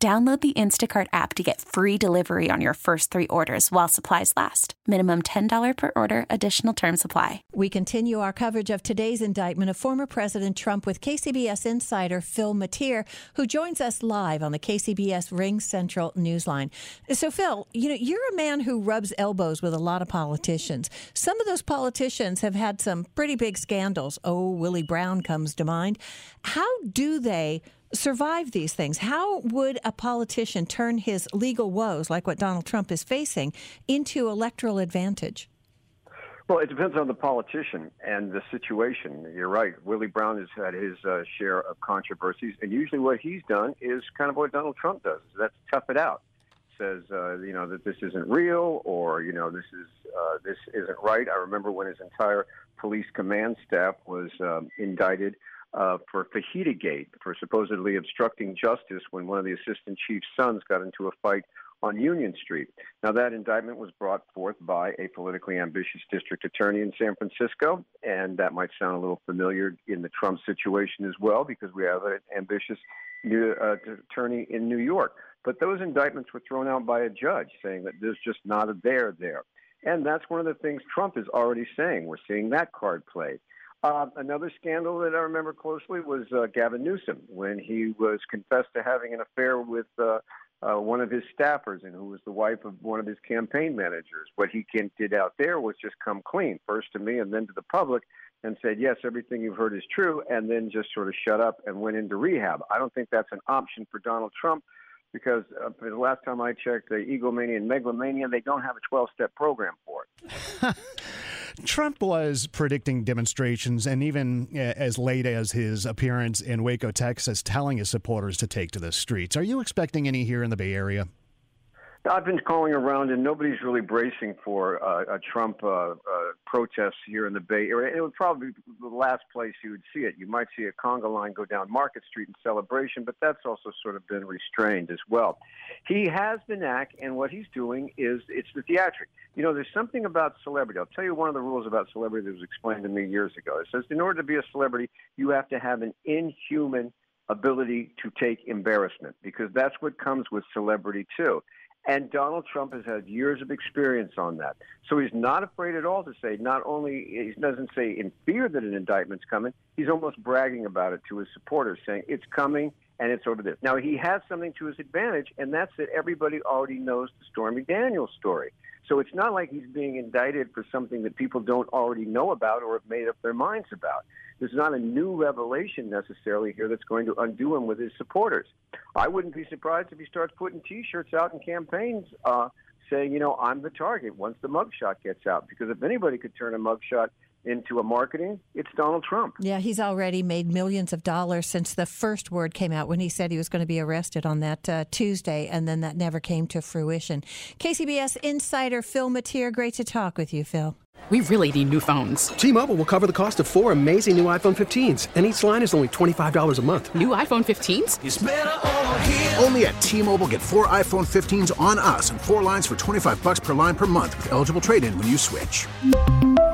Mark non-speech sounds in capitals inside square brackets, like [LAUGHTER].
Download the Instacart app to get free delivery on your first three orders while supplies last. Minimum $10 per order, additional term supply. We continue our coverage of today's indictment of former President Trump with KCBS insider Phil Matier, who joins us live on the KCBS Ring Central Newsline. So, Phil, you know, you're a man who rubs elbows with a lot of politicians. Some of those politicians have had some pretty big scandals. Oh, Willie Brown comes to mind. How do they survive these things? How would a politician turn his legal woes, like what Donald Trump is facing, into electoral advantage? Well, it depends on the politician and the situation. You're right. Willie Brown has had his uh, share of controversies, and usually what he's done is kind of what Donald Trump does. That's tough it out. Says uh, you know that this isn't real, or you know this is uh, this isn't right. I remember when his entire police command staff was um, indicted uh, for Fajita Gate, for supposedly obstructing justice when one of the assistant chief's sons got into a fight on Union Street. Now, that indictment was brought forth by a politically ambitious district attorney in San Francisco, and that might sound a little familiar in the Trump situation as well, because we have an ambitious new, uh, attorney in New York. But those indictments were thrown out by a judge, saying that there's just not a there there. And that's one of the things Trump is already saying. We're seeing that card played. Uh, another scandal that I remember closely was uh, Gavin Newsom when he was confessed to having an affair with uh, uh, one of his staffers and who was the wife of one of his campaign managers. What he did out there was just come clean, first to me and then to the public, and said, Yes, everything you've heard is true, and then just sort of shut up and went into rehab. I don't think that's an option for Donald Trump because uh, the last time I checked, the egomania and megalomania, they don't have a 12 step program for it. [LAUGHS] Trump was predicting demonstrations, and even uh, as late as his appearance in Waco, Texas, telling his supporters to take to the streets. Are you expecting any here in the Bay Area? I've been calling around, and nobody's really bracing for uh, a Trump uh, uh, protest here in the Bay Area. It would probably be the last place you would see it. You might see a conga line go down Market Street in celebration, but that's also sort of been restrained as well. He has the knack, and what he's doing is it's the theatric. You know, there's something about celebrity. I'll tell you one of the rules about celebrity that was explained to me years ago. It says in order to be a celebrity, you have to have an inhuman ability to take embarrassment because that's what comes with celebrity too. And Donald Trump has had years of experience on that. So he's not afraid at all to say, not only, he doesn't say in fear that an indictment's coming, he's almost bragging about it to his supporters, saying, it's coming and it's over this. Now, he has something to his advantage, and that's that everybody already knows the Stormy Daniels story. So it's not like he's being indicted for something that people don't already know about or have made up their minds about. There's not a new revelation necessarily here that's going to undo him with his supporters. I wouldn't be surprised if he starts putting T-shirts out in campaigns uh, saying, you know, I'm the target once the mugshot gets out. Because if anybody could turn a mugshot into a marketing, it's Donald Trump. Yeah, he's already made millions of dollars since the first word came out when he said he was going to be arrested on that uh, Tuesday, and then that never came to fruition. KCBS insider Phil Matier, great to talk with you, Phil. We really need new phones. T Mobile will cover the cost of four amazing new iPhone 15s, and each line is only $25 a month. New iPhone 15s? Only at T Mobile get four iPhone 15s on us and four lines for 25 bucks per line per month with eligible trade in when you switch.